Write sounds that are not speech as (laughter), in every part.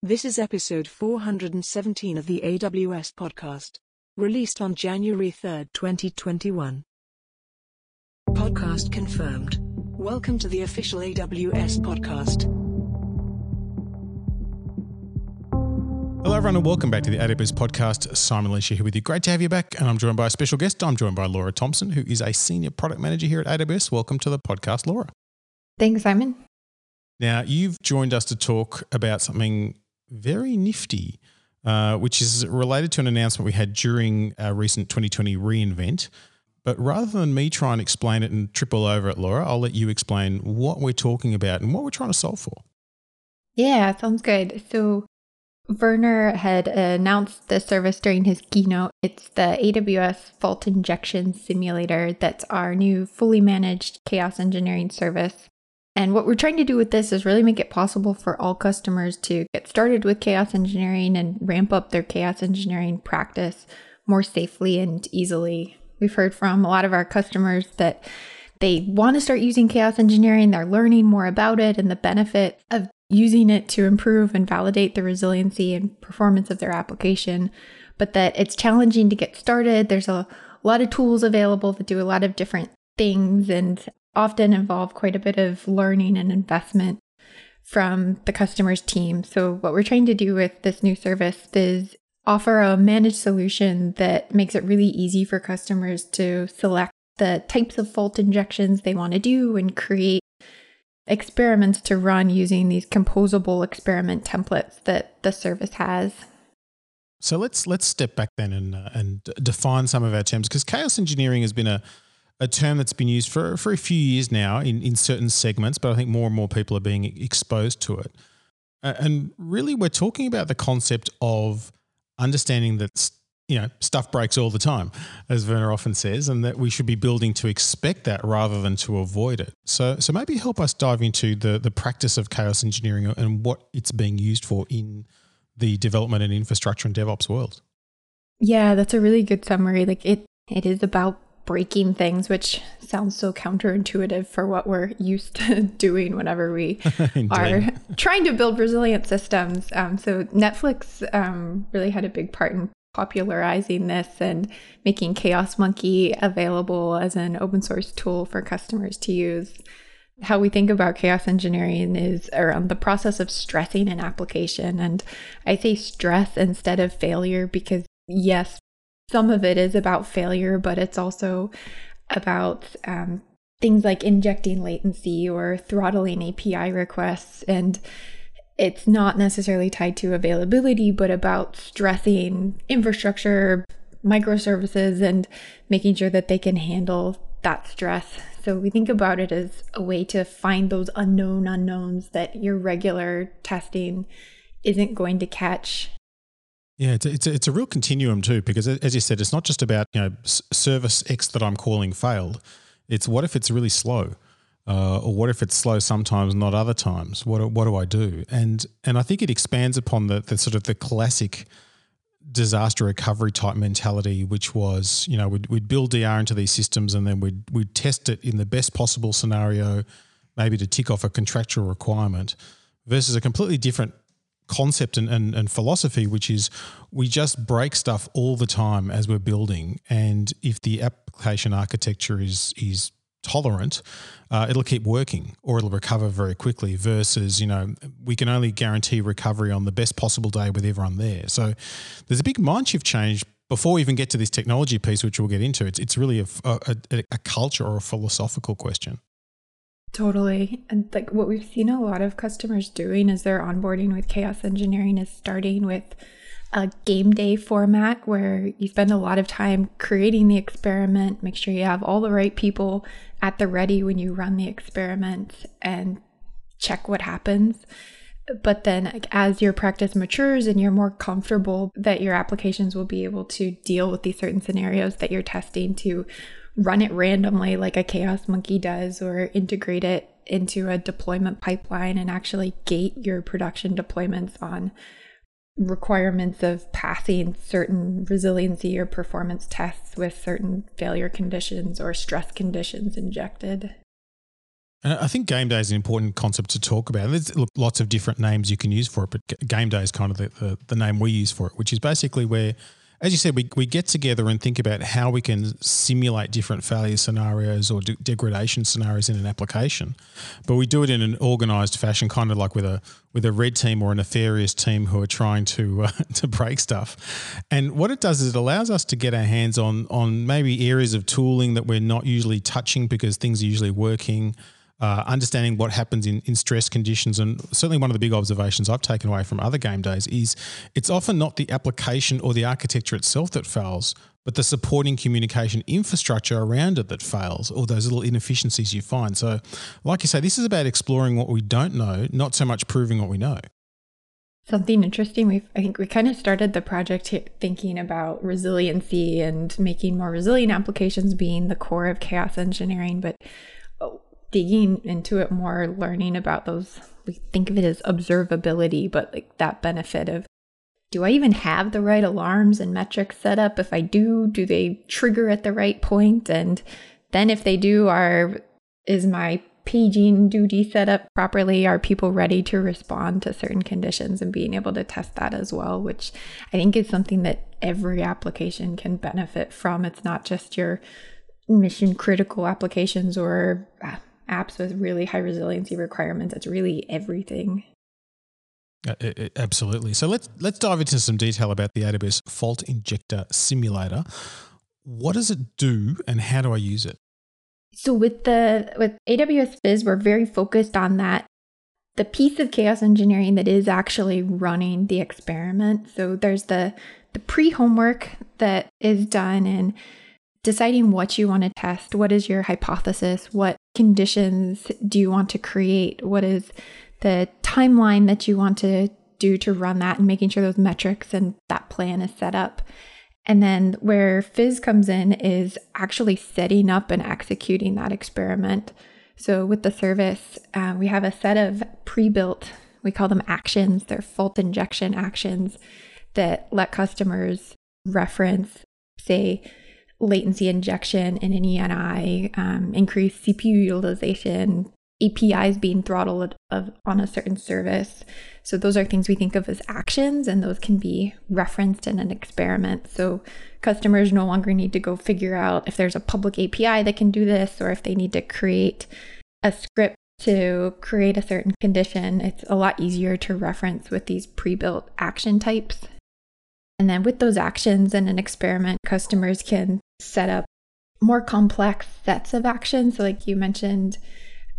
This is episode 417 of the AWS podcast, released on January 3, 2021. Podcast confirmed. Welcome to the official AWS podcast. Hello, everyone, and welcome back to the AWS podcast. Simon Elisha here with you. Great to have you back. And I'm joined by a special guest. I'm joined by Laura Thompson, who is a senior product manager here at AWS. Welcome to the podcast, Laura. Thanks, Simon. Now, you've joined us to talk about something very nifty, uh, which is related to an announcement we had during our recent 2020 re:Invent. But rather than me try and explain it and triple over it, Laura, I'll let you explain what we're talking about and what we're trying to solve for. Yeah, sounds good. So, Werner had announced the service during his keynote. It's the AWS Fault Injection Simulator that's our new fully managed chaos engineering service. And what we're trying to do with this is really make it possible for all customers to get started with chaos engineering and ramp up their chaos engineering practice more safely and easily. We've heard from a lot of our customers that they want to start using chaos engineering, they're learning more about it and the benefit of using it to improve and validate the resiliency and performance of their application, but that it's challenging to get started. There's a lot of tools available that do a lot of different things and often involve quite a bit of learning and investment from the customer's team. So, what we're trying to do with this new service is offer a managed solution that makes it really easy for customers to select the types of fault injections they want to do and create experiments to run using these composable experiment templates that the service has. So let's let's step back then and uh, and define some of our terms because chaos engineering has been a a term that's been used for, for a few years now in, in certain segments, but I think more and more people are being exposed to it. And really, we're talking about the concept of understanding that you know stuff breaks all the time, as Werner often says, and that we should be building to expect that rather than to avoid it. So, so maybe help us dive into the the practice of chaos engineering and what it's being used for in the development and infrastructure and DevOps world. Yeah, that's a really good summary. Like it, it is about breaking things, which sounds so counterintuitive for what we're used to (laughs) doing whenever we (laughs) are trying to build resilient systems. Um, so Netflix um, really had a big part in popularizing this and making Chaos Monkey available as an open source tool for customers to use. How we think about chaos engineering is around the process of stressing an application. And I say stress instead of failure because, yes, some of it is about failure, but it's also about um, things like injecting latency or throttling API requests. And it's not necessarily tied to availability, but about stressing infrastructure, microservices, and making sure that they can handle that stress. So we think about it as a way to find those unknown unknowns that your regular testing isn't going to catch yeah, it's a, it's a, it's a real continuum too, because as you said, it's not just about you know service X that I'm calling failed. It's what if it's really slow, uh, or what if it's slow sometimes, not other times. What what do I do? And and I think it expands upon the, the sort of the classic disaster recovery type mentality, which was you know we'd, we'd build DR into these systems and then we'd we'd test it in the best possible scenario, maybe to tick off a contractual requirement, versus a completely different concept and, and, and, philosophy, which is we just break stuff all the time as we're building. And if the application architecture is is tolerant, uh, it'll keep working or it'll recover very quickly. Versus, you know, we can only guarantee recovery on the best possible day with everyone there. So there's a big mind shift change before we even get to this technology piece, which we'll get into. It's it's really a, a, a culture or a philosophical question. Totally. And like what we've seen a lot of customers doing as they're onboarding with chaos engineering is starting with a game day format where you spend a lot of time creating the experiment, make sure you have all the right people at the ready when you run the experiment and check what happens. But then, like, as your practice matures and you're more comfortable that your applications will be able to deal with these certain scenarios that you're testing to run it randomly like a chaos monkey does or integrate it into a deployment pipeline and actually gate your production deployments on requirements of passing certain resiliency or performance tests with certain failure conditions or stress conditions injected. And I think game day is an important concept to talk about. There's lots of different names you can use for it, but game day is kind of the, the, the name we use for it, which is basically where as you said, we, we get together and think about how we can simulate different failure scenarios or de- degradation scenarios in an application, but we do it in an organized fashion, kind of like with a with a red team or a nefarious team who are trying to (laughs) uh, to break stuff. And what it does is it allows us to get our hands on on maybe areas of tooling that we're not usually touching because things are usually working uh, understanding what happens in, in stress conditions. And certainly, one of the big observations I've taken away from other game days is it's often not the application or the architecture itself that fails, but the supporting communication infrastructure around it that fails, or those little inefficiencies you find. So, like you say, this is about exploring what we don't know, not so much proving what we know. Something interesting. We've I think we kind of started the project thinking about resiliency and making more resilient applications being the core of chaos engineering, but digging into it more, learning about those, we think of it as observability, but like that benefit of do I even have the right alarms and metrics set up? If I do, do they trigger at the right point? And then if they do, are is my paging duty set up properly? Are people ready to respond to certain conditions and being able to test that as well, which I think is something that every application can benefit from. It's not just your mission critical applications or uh, apps with really high resiliency requirements. It's really everything. Uh, absolutely. So let's let's dive into some detail about the AWS Fault Injector Simulator. What does it do, and how do I use it? So with the with AWS Fizz, we're very focused on that the piece of chaos engineering that is actually running the experiment. So there's the the pre homework that is done and deciding what you want to test. What is your hypothesis? What conditions do you want to create? What is the timeline that you want to do to run that and making sure those metrics and that plan is set up? And then where Fizz comes in is actually setting up and executing that experiment. So with the service, uh, we have a set of pre built, we call them actions, they're fault injection actions that let customers reference, say, latency injection in an ENI, um, increased CPU utilization, APIs being throttled of, on a certain service. So those are things we think of as actions, and those can be referenced in an experiment. So customers no longer need to go figure out if there's a public API that can do this, or if they need to create a script to create a certain condition. It's a lot easier to reference with these pre-built action types. And then with those actions in an experiment, customers can set up more complex sets of actions. So, like you mentioned,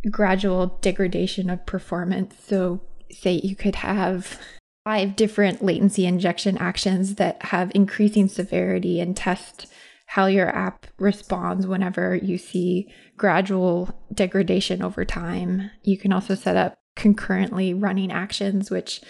gradual degradation of performance. So, say you could have five different latency injection actions that have increasing severity and test how your app responds whenever you see gradual degradation over time. You can also set up concurrently running actions, which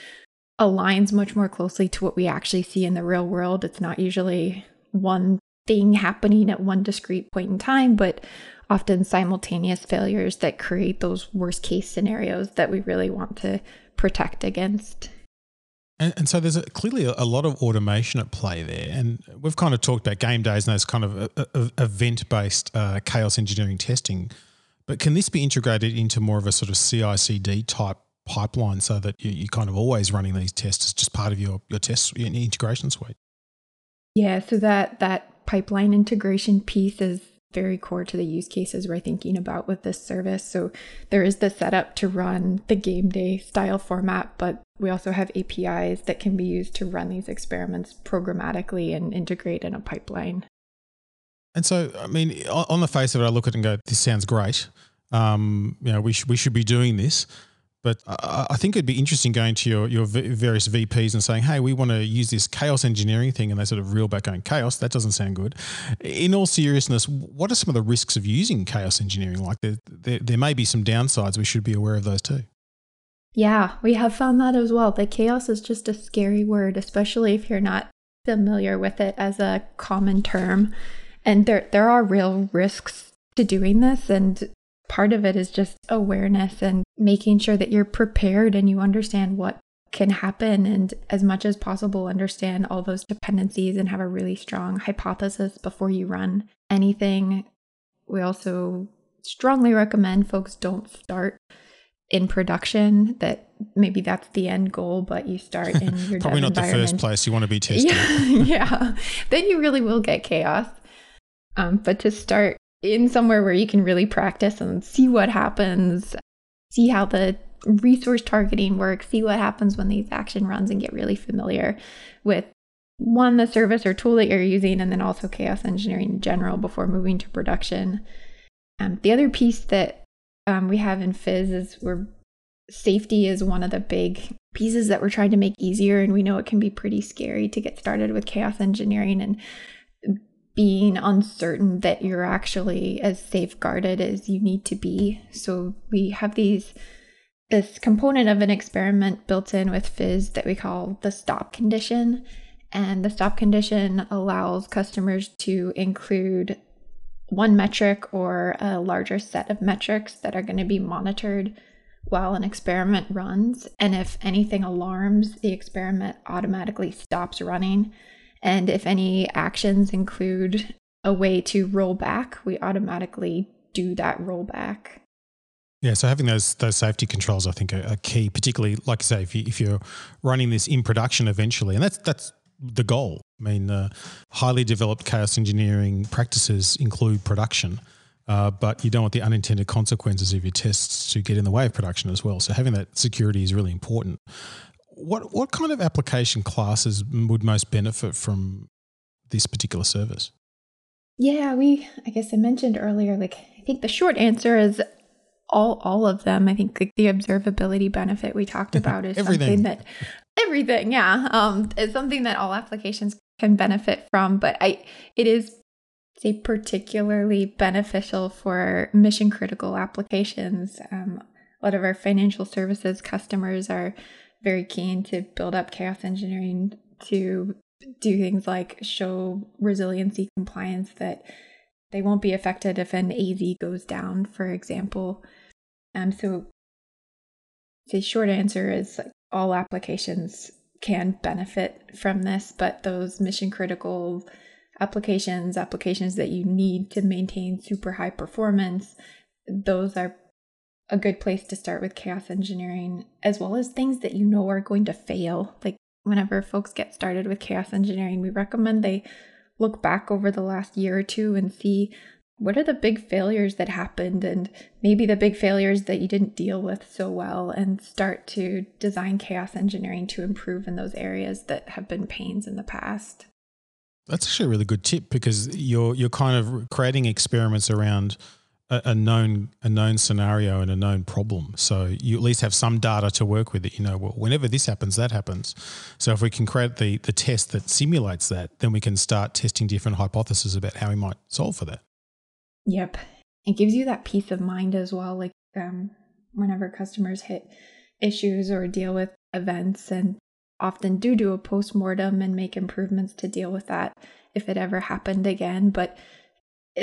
aligns much more closely to what we actually see in the real world. It's not usually one thing happening at one discrete point in time, but often simultaneous failures that create those worst case scenarios that we really want to protect against. And, and so there's a, clearly a, lot of automation at play there. And we've kind of talked about game days and those kind of event based uh, chaos engineering testing. But can this be integrated into more of a sort of CI CD type pipeline so that you, are kind of always running these tests as just part of your, your test your integration suite? Yeah, so that that pipeline integration piece is very core to the use cases we're thinking about with this service. So there is the setup to run the game day style format, but we also have APIs that can be used to run these experiments programmatically and integrate in a pipeline. And so, I mean, on the face of it, I look at it and go, "This sounds great. Um, you know, we sh- we should be doing this." But I think it'd be interesting going to your, your various VPs and saying, hey, we want to use this chaos engineering thing. And they sort of reel back going, chaos, that doesn't sound good. In all seriousness, what are some of the risks of using chaos engineering? Like there, there, there may be some downsides. We should be aware of those too. Yeah, we have found that as well. That chaos is just a scary word, especially if you're not familiar with it as a common term. And there, there are real risks to doing this. And part of it is just awareness and making sure that you're prepared and you understand what can happen and as much as possible understand all those dependencies and have a really strong hypothesis before you run anything. We also strongly recommend folks don't start in production that maybe that's the end goal but you start in (laughs) your probably not the first place you want to be (laughs) testing. yeah, (laughs) yeah. Then you really will get chaos. Um, but to start in somewhere where you can really practice and see what happens see how the resource targeting works see what happens when these action runs and get really familiar with one the service or tool that you're using and then also chaos engineering in general before moving to production um, the other piece that um, we have in Fizz is where safety is one of the big pieces that we're trying to make easier. And we know it can be pretty scary to get started with chaos engineering and being uncertain that you're actually as safeguarded as you need to be. So we have these this component of an experiment built in with Fizz that we call the stop condition. And the stop condition allows customers to include one metric or a larger set of metrics that are going to be monitored while an experiment runs. And if anything alarms, the experiment automatically stops running. And if any actions include a way to roll back, we automatically do that rollback. Yeah, so having those those safety controls, I think, are, are key. Particularly, like I say, if you if you're running this in production eventually, and that's that's the goal. I mean, uh, highly developed chaos engineering practices include production, uh, but you don't want the unintended consequences of your tests to get in the way of production as well. So having that security is really important. What what kind of application classes would most benefit from this particular service? Yeah, we I guess I mentioned earlier. Like I think the short answer is all all of them. I think like the observability benefit we talked about is something that everything yeah um it's something that all applications can benefit from but i it is say particularly beneficial for mission critical applications um, a lot of our financial services customers are very keen to build up chaos engineering to do things like show resiliency compliance that they won't be affected if an AZ goes down, for example. Um, so the short answer is all applications can benefit from this, but those mission critical applications, applications that you need to maintain super high performance, those are a good place to start with chaos engineering, as well as things that you know are going to fail. Like whenever folks get started with chaos engineering, we recommend they look back over the last year or two and see what are the big failures that happened and maybe the big failures that you didn't deal with so well and start to design chaos engineering to improve in those areas that have been pains in the past that's actually a really good tip because you're you're kind of creating experiments around a, a known a known scenario and a known problem so you at least have some data to work with it you know well whenever this happens that happens so if we can create the the test that simulates that then we can start testing different hypotheses about how we might solve for that Yep. It gives you that peace of mind as well. Like um, whenever customers hit issues or deal with events and often do do a post mortem and make improvements to deal with that if it ever happened again. But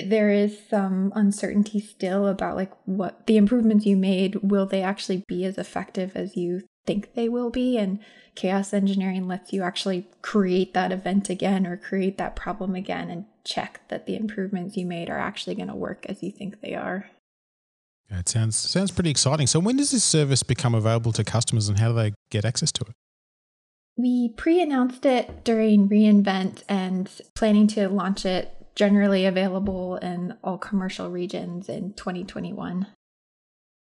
there is some uncertainty still about like what the improvements you made will they actually be as effective as you think they will be? And chaos engineering lets you actually create that event again or create that problem again and check that the improvements you made are actually going to work as you think they are. Yeah, it sounds sounds pretty exciting. So when does this service become available to customers and how do they get access to it? We pre-announced it during re:Invent and planning to launch it generally available in all commercial regions in 2021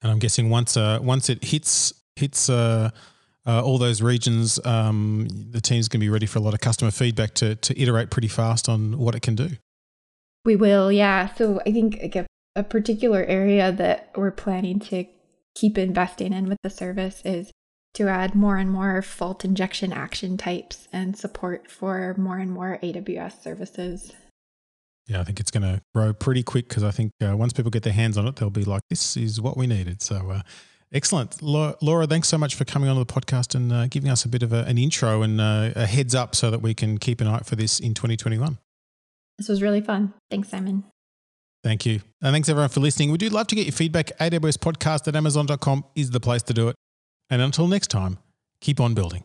and i'm guessing once uh, once it hits hits uh, uh, all those regions, um, the team's going to be ready for a lot of customer feedback to, to iterate pretty fast on what it can do. We will, yeah. So I think like a, a particular area that we're planning to keep investing in with the service is to add more and more fault injection action types and support for more and more AWS services. Yeah, I think it's going to grow pretty quick because I think uh, once people get their hands on it, they'll be like, this is what we needed. So, uh, Excellent. Laura, thanks so much for coming on the podcast and uh, giving us a bit of a, an intro and uh, a heads up so that we can keep an eye out for this in 2021. This was really fun. Thanks, Simon. Thank you. And thanks everyone for listening. We do love to get your feedback. AWS podcast at amazon.com is the place to do it. And until next time, keep on building.